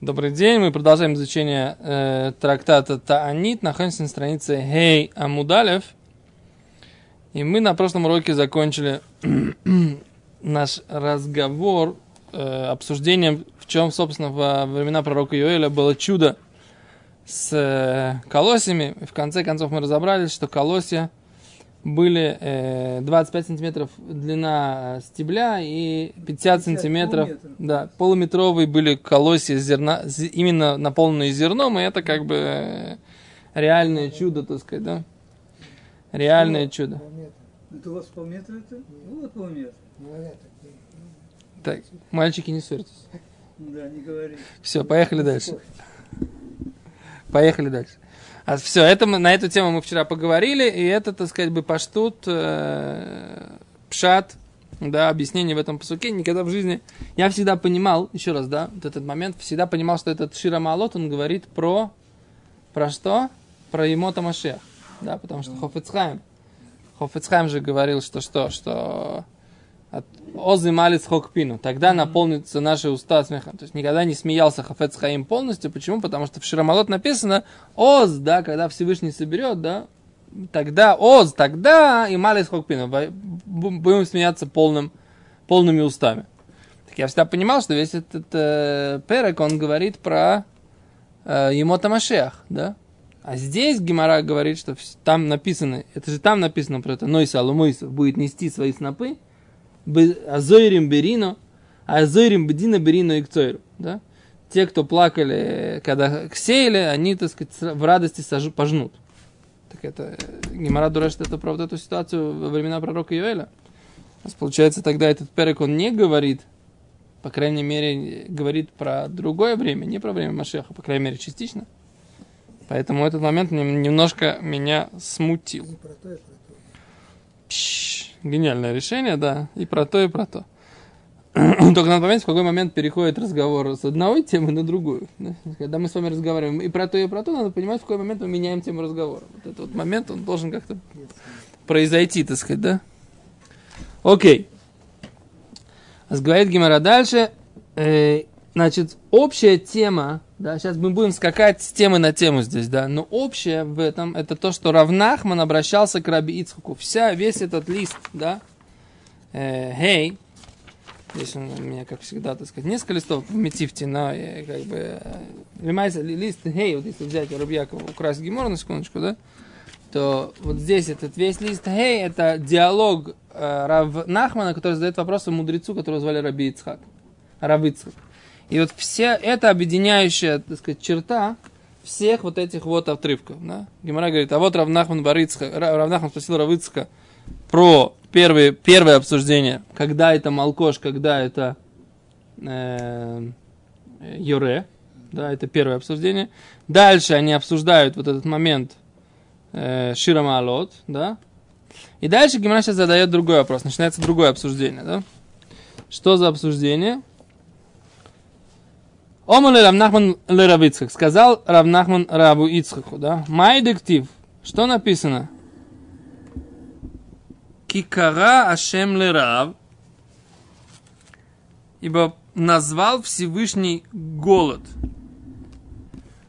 Добрый день, мы продолжаем изучение э, трактата Таанит, находимся на странице Хей Амудалев. И мы на прошлом уроке закончили наш разговор э, обсуждением, в чем, собственно, во времена пророка Йоэля было чудо с э, колосьями. И в конце концов мы разобрались, что колосья были э, 25 сантиметров длина стебля и 50, 50 сантиметров, да, полуметровые были колосья зерна, именно наполненные зерном, и это как бы э, реальное чудо, так сказать, да? Реальное ну, чудо. Это у вас полметра это? Ну, вот полметра. Так, мальчики, не ссорьтесь. Да, не говори. Все, поехали дальше. Поехали дальше. А все, это мы, на эту тему мы вчера поговорили, и это, так сказать, бы паштут, э, пшат, да, объяснение в этом посуке. Никогда в жизни... Я всегда понимал, еще раз, да, вот этот момент, всегда понимал, что этот Шира Малот, он говорит про... Про что? Про Емота Машех. Да, потому что Хофицхайм. Хофицхайм же говорил, что что, что Озы малец хокпину. Тогда наполнится наши уста смехом. То есть никогда не смеялся Хафец Хаим полностью. Почему? Потому что в Ширамалот написано Оз, да, когда Всевышний соберет, да, тогда Оз, тогда и малец хокпину. Будем смеяться полным, полными устами. Так я всегда понимал, что весь этот э, перек, он говорит про э, Емота Машех, да. А здесь Гимара говорит, что там написано, это же там написано про это, Нойса Алумойсов будет нести свои снопы, Азойрим Берино, Азойрим Бедина Берино и Кцойру. Да? Те, кто плакали, когда сеяли, они, так сказать, в радости сожу, пожнут. Так это, Гимара дурашит это про вот эту ситуацию во времена пророка нас получается тогда этот перек, он не говорит, по крайней мере, говорит про другое время, не про время Машеха, по крайней мере, частично. Поэтому этот момент немножко меня смутил. И Гениальное решение, да. И про то, и про то. Только надо понять, в какой момент переходит разговор с одной темы на другую. Когда мы с вами разговариваем и про то, и про то, надо понимать, в какой момент мы меняем тему разговора. Вот этот вот момент, он должен как-то произойти, так сказать, да? Окей. Говорит Гимара дальше. Значит, общая тема да, сейчас мы будем скакать с темы на тему здесь, да. Но общее в этом это то, что Равнахман обращался к Раби Ицхаку. Вся, весь этот лист, да, э, hey, здесь он у меня, как всегда, так сказать, несколько листов в Метифте, но э, как бы, э, лист hey, вот если взять Раби Якова, украсть Гимор на секундочку, да, то вот здесь этот весь лист hey, это диалог э, Рав Нахмана, который задает вопросы мудрецу, которого звали Раби Ицхак. Рав. И вот вся эта объединяющая, так сказать, черта всех вот этих вот отрывков. Да? Гимара говорит, а вот Равнахман Барыцка, Равнахман спросил Равыцка про первое, первое обсуждение, когда это Малкош, когда это э, Юре, да, это первое обсуждение. Дальше они обсуждают вот этот момент э, Шира Маалот, да. И дальше Гимара сейчас задает другой вопрос, начинается другое обсуждение, да. Что за обсуждение? Оман Равнахман Леравицхак. Сказал Равнахман Раву Ицхаку, да? Май дектив. Что написано? Кикара Ашем Лерав. Ибо назвал Всевышний голод.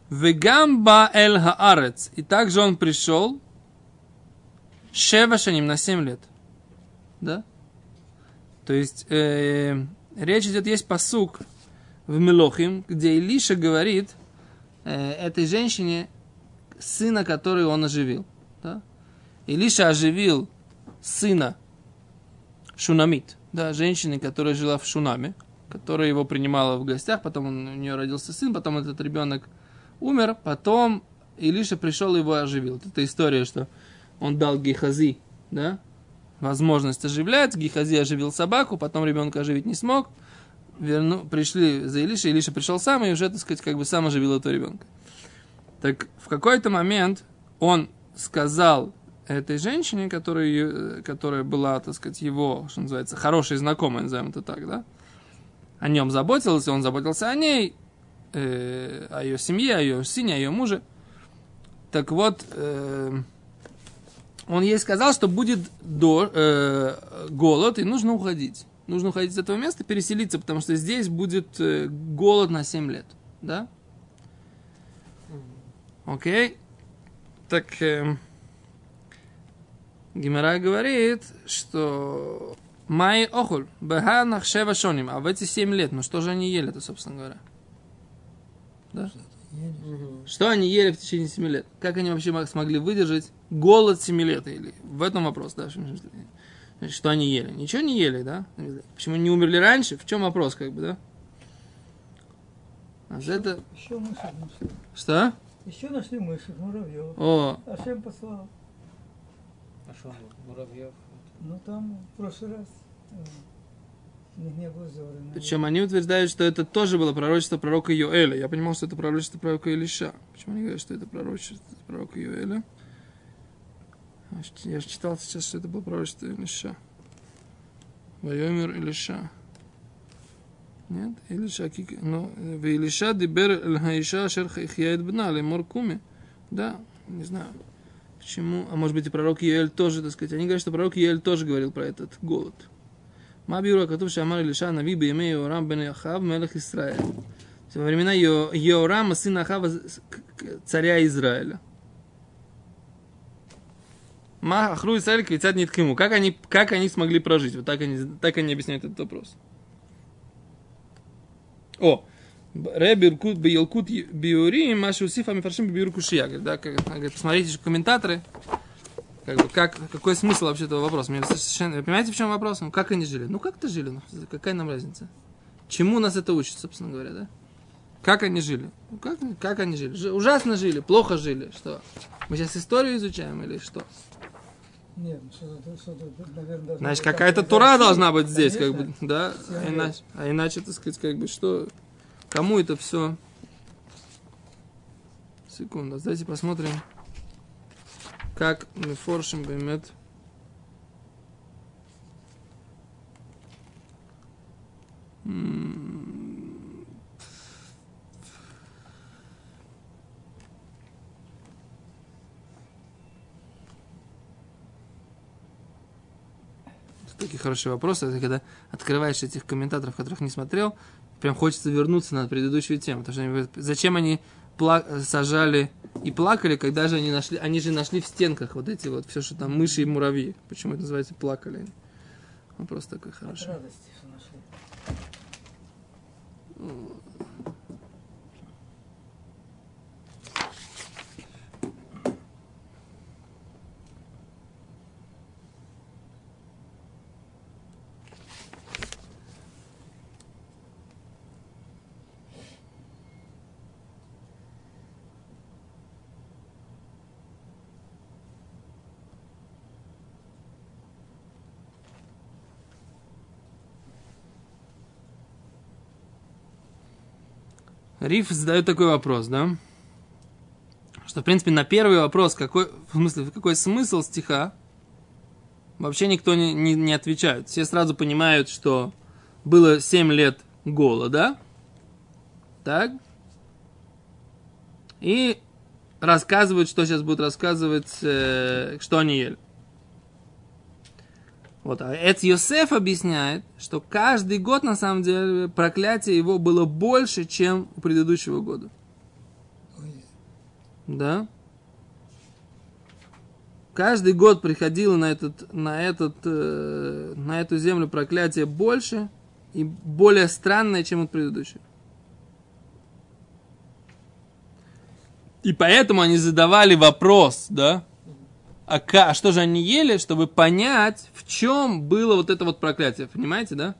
Вегамба эль хаарец. И также он пришел Шева шаним на 7 лет. Да? То есть, э, речь идет, есть посук, в Мелохим, где Илиша говорит э, этой женщине, сына, который он оживил. Да? Илиша оживил сына Шунамит, да, женщины, которая жила в Шунаме, которая его принимала в гостях, потом он, у нее родился сын, потом этот ребенок умер, потом Илиша пришел и его оживил. Это история, что он дал Гехази, да, возможность оживлять, Гехази оживил собаку, потом ребенка оживить не смог, верну, пришли за Илиша, Илиша пришел сам и уже, так сказать, как бы сам оживил этого ребенка. Так в какой-то момент он сказал этой женщине, которая, которая была, так сказать, его, что называется, хорошей знакомой, назовем это так, да, о нем заботился, он заботился о ней, э, о ее семье, о ее сыне, о ее муже. Так вот, э, он ей сказал, что будет до, э, голод и нужно уходить нужно уходить из этого места, переселиться, потому что здесь будет э, голод на 7 лет. Да? Окей. Так, эм, Гимера говорит, что Май охуль, беханах шева шоним. А в эти семь лет, ну что же они ели-то, собственно говоря? Да? Что они ели в течение семи лет? Как они вообще мог- смогли выдержать голод семи лет? Или в этом вопрос, да? Что- Значит, Что они ели? Ничего не ели, да? Почему не умерли раньше? В чем вопрос, как бы, да? А за это... Еще мышек нашли. Что? Еще нашли мышек, муравьев. О, Ашем послал. А что, муравьев? Ну там в прошлый раз э, причем они утверждают, что это тоже было пророчество пророка Йоэля. Я понимал, что это пророчество пророка Илиша. Почему они говорят, что это пророчество пророка Йоэля? Я же читал сейчас, что это был пророчество Илиша. Вайомер Илиша. Нет? Илиша кик... Ну, э, Но в Илиша дибер Илиша шер хихьяет бна, моркуми. Да, не знаю. Почему? А может быть и пророк Ель тоже, так сказать. Они говорят, что пророк Ель тоже говорил про этот голод. Мабиура Катув Шамар Илиша Нави Беме Йорам бен Ахав Мелех Исраэль. Во времена Йорама, сына Ахава, царя Израиля. Ма Ахру Израиль квицат нет к. Как они, как они смогли прожить? Вот так они, так они объясняют этот вопрос. О, Ре Биркут Биелкут Биури, Маши Усифа Мифаршим Биуркушия. Да, как- говорит, посмотрите же комментаторы, как бы, как, какой смысл вообще этого вопроса? Мне совершенно, вы понимаете, в чем вопрос? Ну, как они жили? Ну, как-то жили, ну, какая нам разница? Чему нас это учит, собственно говоря, да? Как они жили? Ну, как, как они жили? Жи- ужасно жили, плохо жили, что? Мы сейчас историю изучаем или что? Нет, ну что-то, что-то, наверное, должно Значит, какая-то тура должна быть здесь, как бы, да? А иначе, а иначе, так сказать, как бы, что? Кому это все? Секунду, давайте посмотрим, как мы форшим бемет. М, Такие хорошие вопросы. Это когда открываешь этих комментаторов, которых не смотрел, прям хочется вернуться на предыдущую тему. Потому что они говорят, зачем они пла- сажали и плакали, когда же они нашли, они же нашли в стенках вот эти вот, все, что там мыши и муравьи. Почему это называется плакали? Вопрос такой От хороший. радости, что нашли. Риф задает такой вопрос, да? Что, в принципе, на первый вопрос, какой, в смысле, какой смысл стиха, вообще никто не, не, не отвечает. Все сразу понимают, что было 7 лет голода, так? И рассказывают, что сейчас будут рассказывать, э, что они ели. Вот, а Эц Йосеф объясняет, что каждый год, на самом деле, проклятие его было больше, чем у предыдущего года. Ой, Да? Каждый год приходило на, этот, на, этот, э, на эту землю проклятие больше и более странное, чем от предыдущего. И поэтому они задавали вопрос, да? А, а что же они ели, чтобы понять, в чем было вот это вот проклятие, понимаете, да?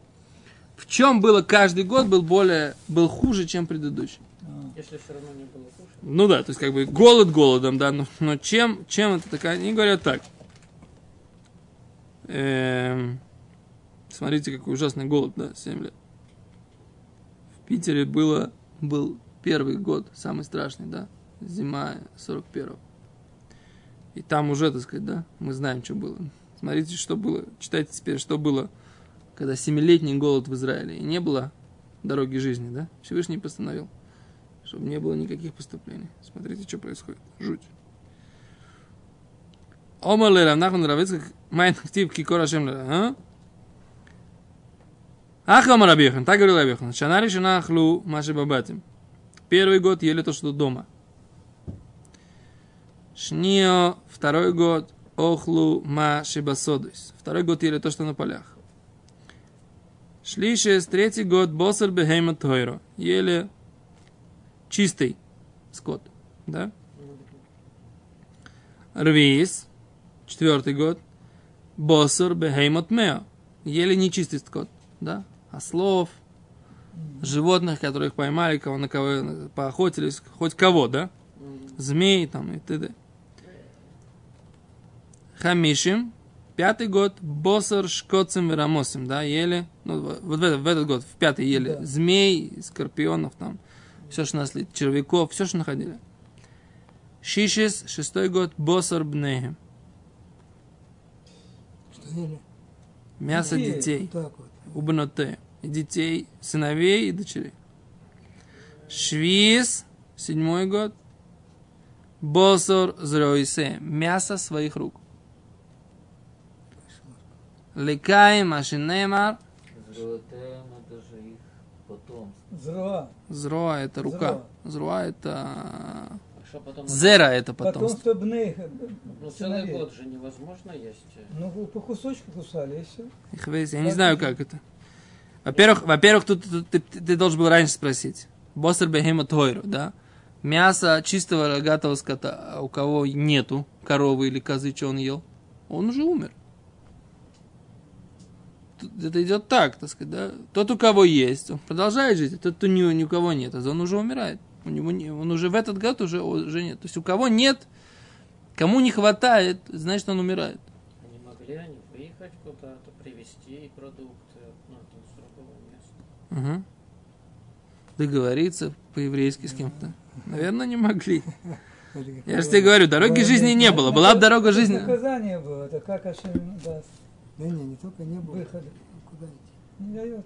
В чем было каждый год был более, был хуже, чем предыдущий. а, Если все равно не было кушать. Ну да, то есть как бы голод голодом, да, но, но чем, чем это такая? Они говорят так. Эм, смотрите, какой ужасный голод, да, 7 лет. В Питере было, был первый год, самый страшный, да, зима 41-го. И там уже, так сказать, да, мы знаем, что было. Смотрите, что было, читайте теперь, что было, когда семилетний голод в Израиле. И не было дороги жизни, да, Всевышний постановил чтобы не было никаких поступлений. Смотрите, что происходит. Жуть. Омар лера, нахуй нравится, майн ктив кикора шем а? Ах, Омар так говорил Абихан. Шана решена ахлу маши бабатим. Первый год ели то, что дома. שניה, второй год, אכלו מה שבשדות. Второй год ели то, что на полях. שלישית, третий год, בשר בהמה טהורה. Ели чистый скот, да? Рвиис, четвертый год, босер бехеймот мео. Ели нечистый скот, да? Ослов, животных, которых поймали, кого на кого поохотились, хоть кого, да? Змей там и т.д. Хамишим, пятый год, босар шкоцем и рамосим, да, ели, ну, вот в этот, в этот год, в пятый ели Да. змей, скорпионов там, все, что насли, червяков, все, что находили. Шишис, шестой год, босар бнехем, Что ели? мясо детей, Так вот. убноте, и детей, сыновей и дочерей. Швиз, седьмой год, босор зроисе, мясо своих рук. Лекай машинемар, Золотая, это же их потом. Зруа. зроа это рука, зроа это А потом? зера это потомство. Потомство бней. Ну, целый год же невозможно есть. Ну, по кусочку кусали, и все. Их весь- Я не знаю, как это. Во-первых, во-первых, тут, тут ты, ты должен был раньше спросить. Босер бехема тойру, да? Мясо чистого рогатого скота, а у кого нету коровы или козы, что он ел? Он уже умер. Это идет так, так сказать, да? Тот, у кого есть, он продолжает жить, а тот, кто ни, ни у кого нет, а он уже умирает. У него не- он уже в этот год уже, уже нет. То есть у кого нет, кому не хватает, значит он умирает. А не могли они выехать куда-то, привезти продукты ну, там, с другого места? Угу. Договориться по-еврейски с кем-то. Наверное, не могли. Я же тебе говорю, дороги жизни не было. Была бы дорога жизни. Наказание было, это как Ашем даст Да не, не только не было. выход. Куда идти? Не дает.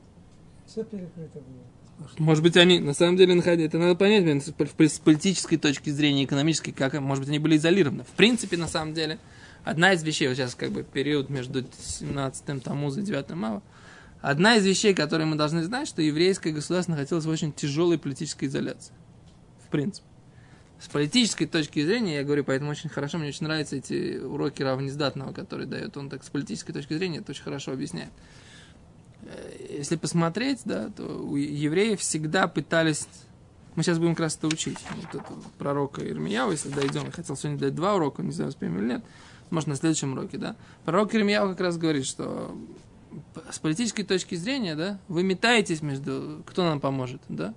Все перекрыто было. Может быть, они на самом деле находили. Это надо понять, блин, с пол- с политической точки зрения, экономической, как, может быть, они были изолированы. В принципе, на самом деле, одна из вещей, вот сейчас как бы период между 17-м Тамуза и 9 Мава, одна из вещей, которые мы должны знать, что еврейское государство находилось в очень тяжелой политической изоляции. В принципе. С политической точки зрения, я говорю, поэтому очень хорошо, мне очень нравятся эти уроки равнездатного, которые дает он так с политической точки зрения, это очень хорошо объясняет. Э, Если посмотреть, да, то у евреев всегда пытались... Мы сейчас будем как раз это учить. Вот это пророка Ирмияу, если дойдем. Я хотел сегодня дать два урока, не знаю, успеем или нет. Может, на следующем уроке, да. Пророк Ирмияу как раз говорит, что с политической точки зрения, да, вы метаетесь между... Кто нам поможет, да?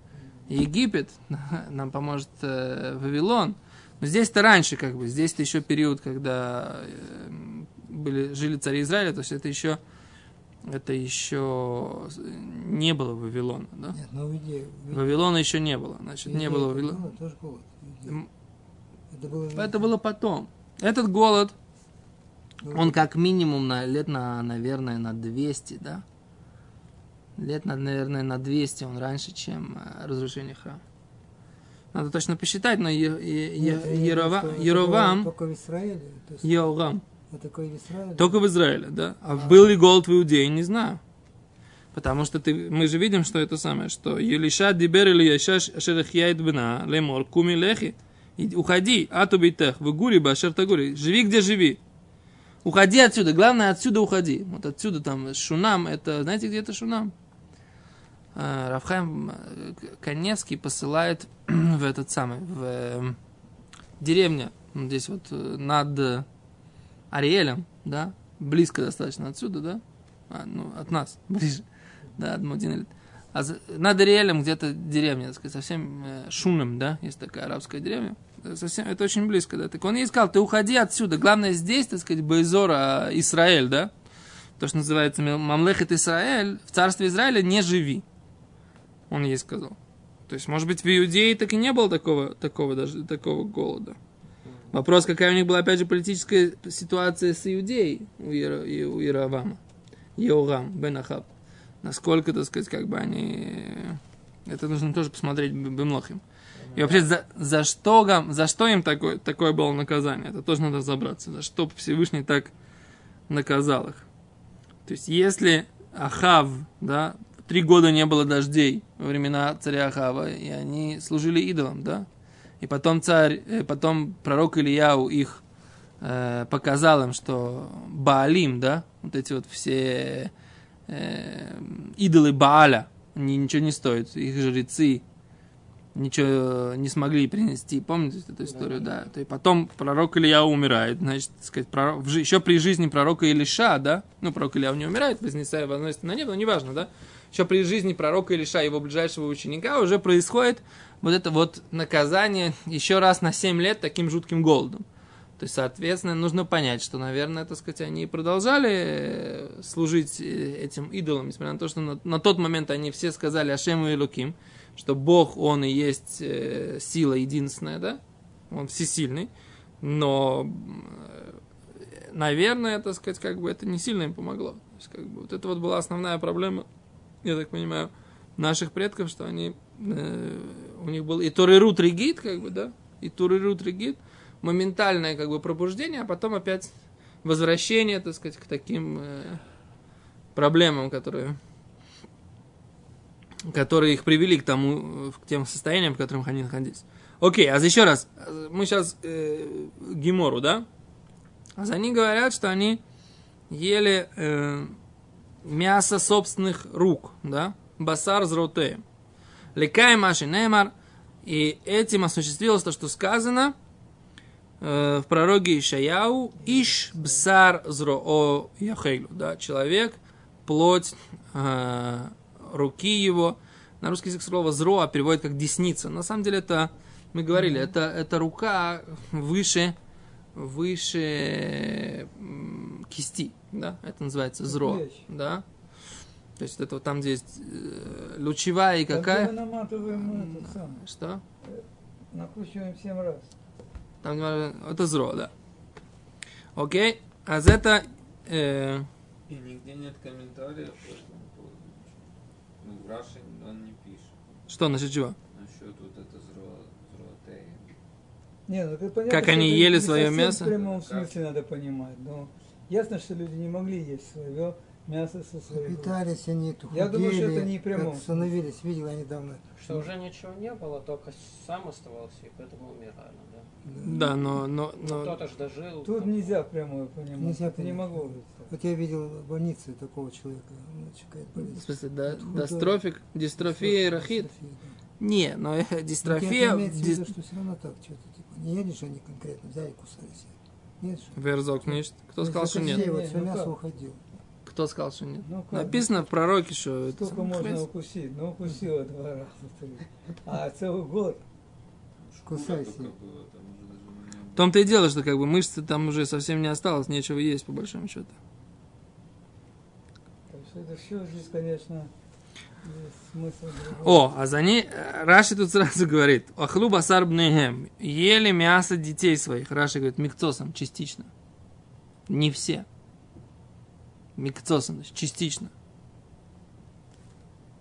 Египет, нам поможет э, Вавилон. Но здесь-то раньше, как бы, здесь-то еще период, когда э, были, жили цари Израиля, то есть это еще, это еще не было Вавилона, да? Нет, ну виде... Вавилона еще не было, значит, не было Вавилона. Это было... Это было потом. Этот голод, Ну, он как минимум на лет на, наверное, на 200, да? Лет, на, наверное, на 200 он раньше, чем э, разрушение храма. Надо точно посчитать, но это Еровам, Только в Израиле. В Израиле. только в Израиле, да? А был ли голод в Иудее, не знаю. Потому что ты, мы же видим, что это самое, что Елиша дибер или Яшаш ашерахьяет бна лемор куми лехи. Уходи, ату бейтех, в гури башер тагури. Живи, где живи. Уходи отсюда. Главное, отсюда уходи. Вот отсюда там Шунам, это, знаете, где это Шунам? А, Равхайм э, Каневский посылает в этот самый, в э, деревню, здесь вот э, над э, Ариэлем, да, близко достаточно отсюда, да, А, ну, от нас, ближе, да, от Мадины. А над Ариэлем где-то деревня, так сказать, совсем э, Шуном, да, есть такая арабская деревня, Э, совсем, это очень близко, да, так он ей сказал, ты уходи отсюда, главное здесь, так сказать, Байзора, Израиль, да, то, что называется Мамлехет Израиль, в царстве Израиля не живи, он ей сказал. То есть, может быть, в Иудее так и не было такого, такого даже, такого голода. Вопрос, какая у них была, опять же, политическая ситуация с Иудеей у, Иера, и у Иеравама. Иорам, Бен Ахаб. Насколько, так сказать, как бы они... Это нужно тоже посмотреть Бемлохим. И вообще, за, за, что, за что им такое, такое было наказание? Это тоже надо разобраться. За что Всевышний так наказал их. То есть, если Ахав, да, три года не было дождей во времена царя Ахава, и они служили идолам, да? И потом царь, э, потом пророк Ильяу их э, показал им, что Баалим, да, вот эти вот все э, идолы Бааля, они ничего не стоят, их жрецы ничего не смогли принести. Помните эту историю, да? да. То есть потом пророк Илья умирает, значит, так сказать, пророк, еще при жизни пророка Илиша, да? Ну, пророк Илья не умирает, вознесая возносит на небо, но неважно, да? Еще при жизни пророка Илиша, его ближайшего ученика, уже происходит вот это вот наказание еще раз на 7 лет таким жутким голодом. То есть, соответственно, нужно понять, что, наверное, так сказать, они продолжали э, служить э, этим идолам, несмотря на то, что на, на тот момент они все сказали Ашему и Луким, что Бог, Он и есть э, сила единственная, да, Он всесильный, но, наверное, так сказать, как бы это не сильно им помогло. То есть, как бы, вот это вот была основная проблема, я так понимаю, наших предков, что они, э, у них был и Торерут Регит, как бы, да, и Торерут Регит, моментальное как бы пробуждение, а потом опять возвращение, так сказать, к таким э, проблемам, которые, которые их привели к тому, к тем состояниям, в которых они находились. Окей, а еще раз, мы сейчас э, Гимору, да? А за они говорят, что они ели э, мясо собственных рук, да? Басар зроте. Лекай маши немар. И этим осуществилось то, что сказано – Э, в пророке Ишаяу Иш Бсар Зро о Яхейлу, да, человек, плоть э, руки его. На русский язык слово зро переводит как десница. На самом деле это, мы говорили, это, это рука выше, выше кисти, да, это называется зро, да. То есть это вот там, где есть э, лучевая и какая. Там, наматываем это самое. Что? Накручиваем семь раз. Там, это зро, да. Окей, а за это... Э... И нигде нет комментариев по этому поводу. Ну, в Раши он не пишет. Что, насчет чего? Насчет вот это зро. Не, ну, это понятно, Как что они ели свое мясо? В прямом смысле надо понимать. Но ясно, что люди не могли есть свое мясо со своей. Питались они, худели, Я думаю, что это не прямом как становились. Видел я недавно. Что уже ничего не было, только сам оставался, и поэтому умирали, да. Да, но... но, Ну, но... Кто-то ж дожил. Тут там. нельзя прямое понимать. Нельзя Это не могу быть. Вот я видел в больнице такого человека. У него какая-то В смысле, да, дистрофик, дистрофия и рахит? Дистрофия. Не, но э, Ну, это дистрофия... имеется в виду, что все равно так что-то типа. Не едешь они конкретно, взяли и кусали себя. Нет. Верзок, нет. Кто То сказал, что это нет? Вот все ну мясо уходило. Кто сказал, что нет? Ну? Написано в пророке, что... это Сколько самое можно хвест. укусить? Ну, укусила два раза. три. А целый год. Кусай Шкура себе. только была, там уже даже не было. В том-то и дело, что как бы мышцы там уже совсем не осталось, нечего есть, по большому счету. Так что это все здесь, конечно. О, а за ней э, Раши тут сразу говорит, Ахлу басар бнехем, ели мясо детей своих. Раши говорит, микцосом, частично. Не все. Микцосом, частично.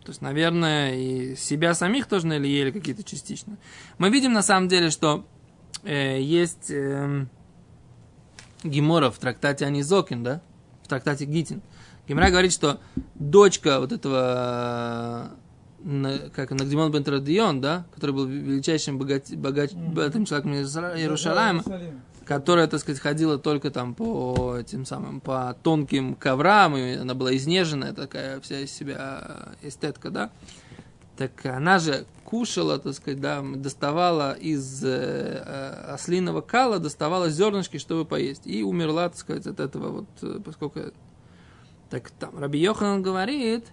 То есть, наверное, и себя самих тоже наверное, ели какие-то частично. Мы видим на самом деле, что э, есть эм, Гемора в трактате Анизокин, да? В трактате Гитин. Гемора говорит, что дочка вот этого, э, как Нагдимон бен Традион, да, который был величайшим богач- Мгм. богатым человеком Иерусалима, которая, так сказать, ходила только там по этим самым, по тонким коврам, и она была изнеженная такая вся из себя эстетка, да, так она же кушала, так сказать, да, доставала из э, э, ослиного кала, доставала зернышки, чтобы поесть, и умерла, так сказать, от этого вот, э, поскольку... Так там Раби Йохан говорит,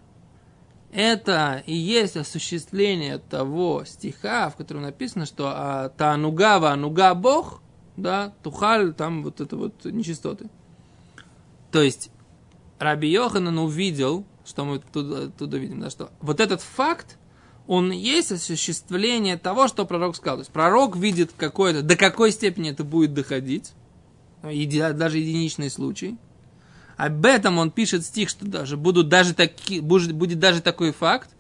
это и есть осуществление того стиха, в котором написано, что а, Таанугава, Ануга Бог, да, Тухаль, там вот это вот нечистоты. То есть Раби Йоханан увидел, что мы туда, туда видим, да, что вот этот факт, он есть осуществление того, что пророк сказал. То есть пророк видит какое-то, до какой степени это будет доходить, еди- даже единичный случай. Об этом он пишет стих, что даже будут даже таки, будет, будет даже такой факт.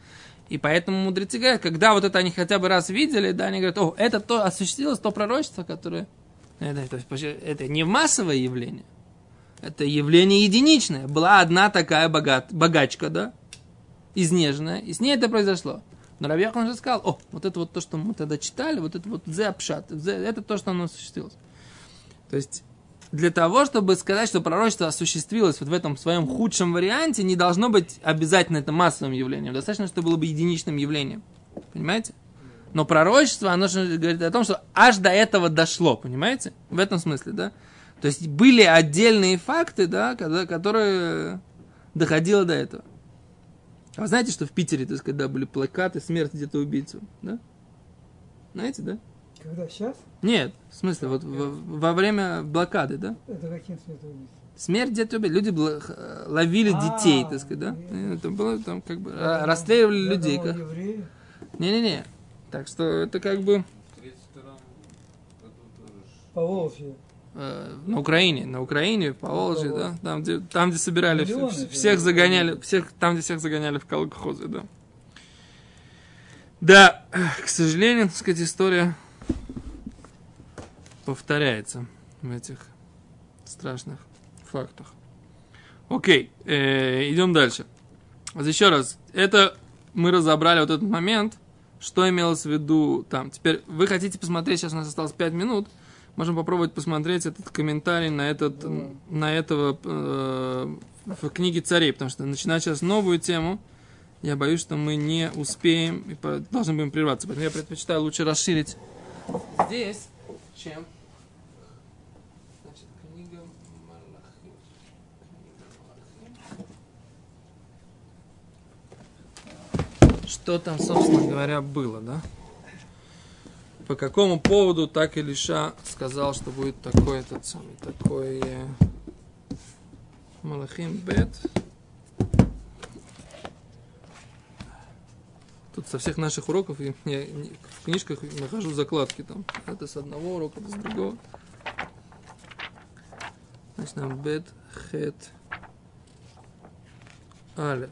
И поэтому мудрецы говорят, когда вот это они хотя бы раз видели, да, они говорят, о, это то осуществилось, то пророчество, которое... Это, то это не массовое явление. Это явление единичное. Была одна такая богат, богачка, да? изнеженная, и с ней это произошло. Но Рабьяхан же сказал, о, вот это вот то, что мы тогда читали, вот это вот зе апшат, это то, что оно осуществилось. То есть, для того, чтобы сказать, что пророчество осуществилось вот в этом своем худшем варианте, не должно быть обязательно это массовым явлением. Достаточно, что было бы единичным явлением. Понимаете? Но пророчество, оно же говорит о том, что аж до этого дошло, понимаете? В этом смысле, да? То есть были отдельные факты, да, когда- которые доходило до этого. А вы знаете, что в Питере, так сказать, да, были плакаты «Смерть где-то убийцу», да? Знаете, да? Когда сейчас? Нет, в смысле, вот во, во время блокады, да? Это каким убийц? Смерть где-то убийцу. Люди ловили А, детей, так сказать, да? Это было там как бы ра- расстреливали людей. как-. Не-не-не. Так что это как бы В 32 году тоже ж По Волжье. э, на Украине, на Украине, по Волжье, да, там где, там, где собирали, Миллионы всех загоняли, всех, там, где всех загоняли в колхозы, да. Да, к сожалению, так сказать, история повторяется в этих страшных фактах. Окей, э, идем дальше. Вот еще раз, это мы разобрали вот этот момент, что имелось в виду там. Теперь вы хотите посмотреть, сейчас у нас осталось 5 минут, можем попробовать посмотреть этот комментарий на, этот, на этого э, в книге царей, потому что начинать сейчас новую тему, я боюсь, что мы не успеем и должны будем прерваться. Поэтому я предпочитаю лучше расширить здесь, чем... Значит, книга Малахим. Книга Малахим. Что там, собственно говоря, было, да? По какому поводу так Илиша сказал, что будет такой этот самый, такой э, Малахим Бет. Тут со всех наших уроков я, в книжках нахожу закладки там. Это с одного урока, это с другого. Значит, там Бет Хет Алеф.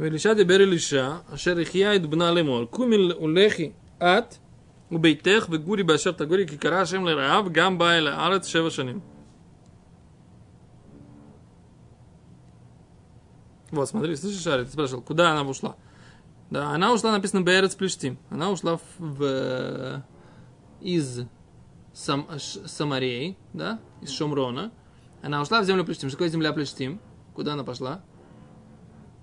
ואלישע דיבר אלישע, אשר החיה את בנה לאמור, קומי ולכי את וביתך וגורי באשר תגורי, כי קרא השם לרעב, גם באה אל הארץ שבע שנים. Вот, смотри, слышишь, Ари, ты спрашивал, куда она ушла? Да, она ушла, написано, Берец Плештим. Она ушла в, в- из Сам, Ш- Самарии, да, из Шомрона. Она ушла в землю Плештим. Что такое земля Плештим? Куда она пошла?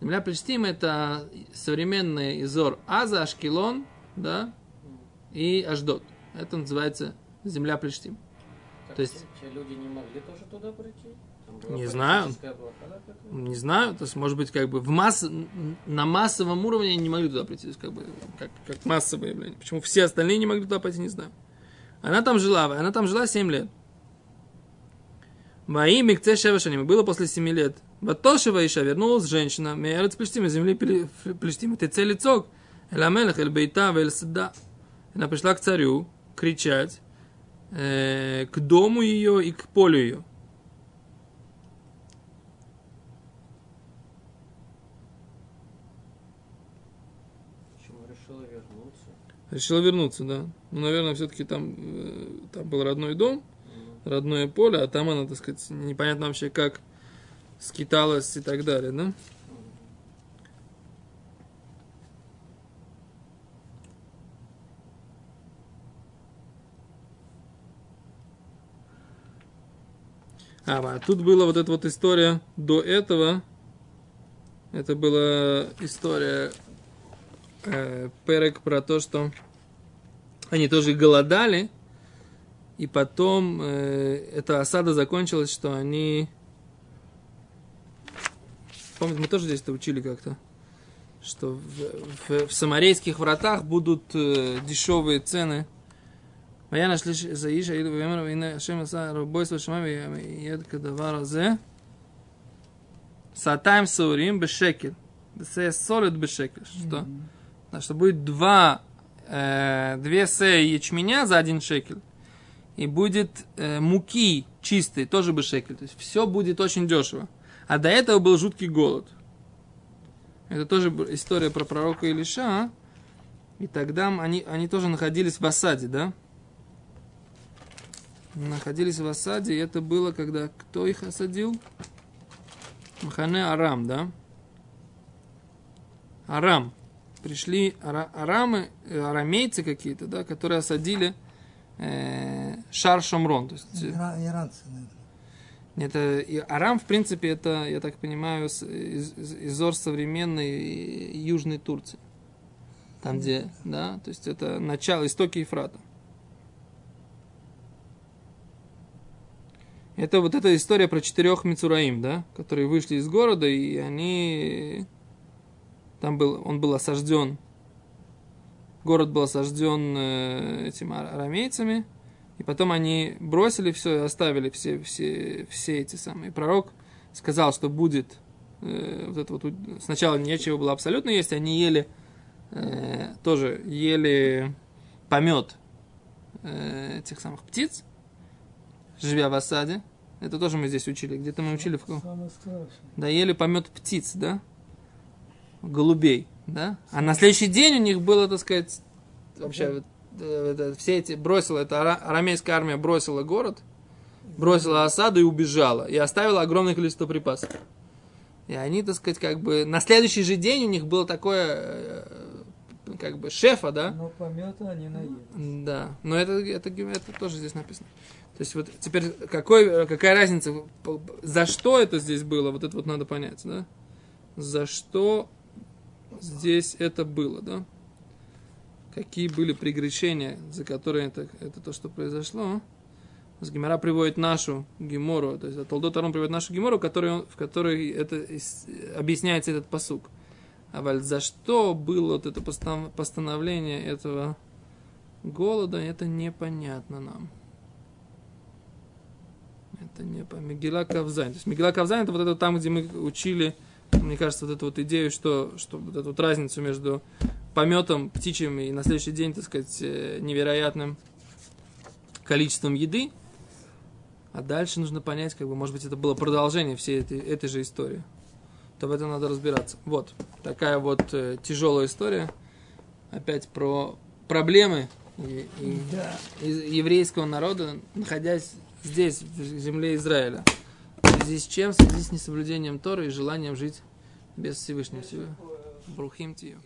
Земля Плештим это современный Изор Аза, Ашкелон, да, и Аждот. Это называется земля Плештим. Так То есть- люди не могли тоже туда была Не знаю. Не знаю, то есть, может быть, как бы в масс... на массовом уровне они не могли туда прийти, то есть, как бы, как, как массовое явление. Почему все остальные не могли туда пойти, не знаю. Она там жила, она там жила 7 лет. Мои Микце Шевашаним, было после 7 лет. Батошева Иша вернулась женщина, Меярец Плештим, из земли Пле- Плештим, это целицок, Бейта, Эль Сада. Она пришла к царю кричать, э, к дому ее и к полю ее. Решила вернуться? Решила вернуться, да. Ну, наверное, все-таки там, э, там был родной дом, родное поле, а там она, так сказать, непонятно вообще как скиталась и так далее, да? А, а тут была вот эта вот история до этого. Это была история э, Перек про то, что они тоже голодали, и потом э, эта осада закончилась, что они... Помните, мы тоже здесь это учили как-то, что в, в, в самарейских вратах будут э, дешевые цены. А Моя нашли Заиша, Иду Вемер, Ина Шемаса, Рубой Свашмами, Едка Давара Зе. Сатаем Саурим Бешекер. Се солит Бешекер. Что? Mm-hmm. Что будет два, э, две се ячменя за один шекель. И будет э, муки чистой, тоже бы шекель. То есть все будет очень дешево. А до этого был жуткий голод. Это тоже история про пророка Илиша. а? И тогда они, они тоже находились в осаде, да? Находились в осаде, и это было, когда кто их осадил? Махане Арам, да? Арам. Пришли ара- арамы, э, арамейцы какие-то, да, которые осадили э, Шар Шамрон. То есть, э, Ира- Иранцы, наверное. это, Арам, в принципе, это, я так понимаю, из, из- изор современной Южной Турции. Там, где, да, то есть это начало, истоки Ефрата. Это вот эта история про четырех Мицураим, да, которые вышли из города, и они... Там был, он был осажден, город был осажден э, этими ар- арамейцами, и потом они бросили все оставили все, все, все эти самые. Пророк сказал, что будет э, вот это вот... Сначала нечего было абсолютно есть, они ели э, тоже ели помет э, этих самых птиц, живя в осаде. Это тоже мы здесь учили. Где-то мы учили в. Да, ели помет птиц, да? Голубей, да? А на следующий день у них было, так сказать, вообще э, все эти бросила, эта ара- арамейская армия бросила город, бросила осаду и убежала, и оставила огромное количество припасов. И они, так сказать, как бы на следующий же день у них было такое, э, как бы шефа, да? Но помета они наели. Да, но это, это, это тоже здесь написано. То есть вот теперь какой, какая разница, за что это здесь было, вот это вот надо понять, да? За что здесь это было, да? Какие были прегрешения, за которые это, это то, что произошло. Гимара приводит нашу Гимору, то есть Толдот Арон приводит нашу Гимору, он- в которой это объясняется этот פסוק. אבל, за что было вот это постановление этого голода, это непонятно нам. Это не по מגילה כ״ז. То есть מגילה כ״ז это вот это там, где мы учили, мне кажется, вот эту вот идею, что, что вот эту вот разницу между пометом птичьим и на следующий день, так сказать, э, невероятным количеством еды. А дальше нужно понять, как бы, может быть, это было продолжение всей этой, этой же истории. То в этом надо разбираться. Вот, такая вот э, тяжелая история. Опять про проблемы и, и- Да. еврейского народа, находясь здесь, в земле Израиля. В связи с чем? В связи с несоблюдением Торы и желанием жить без Всевышнего. Брухим тию.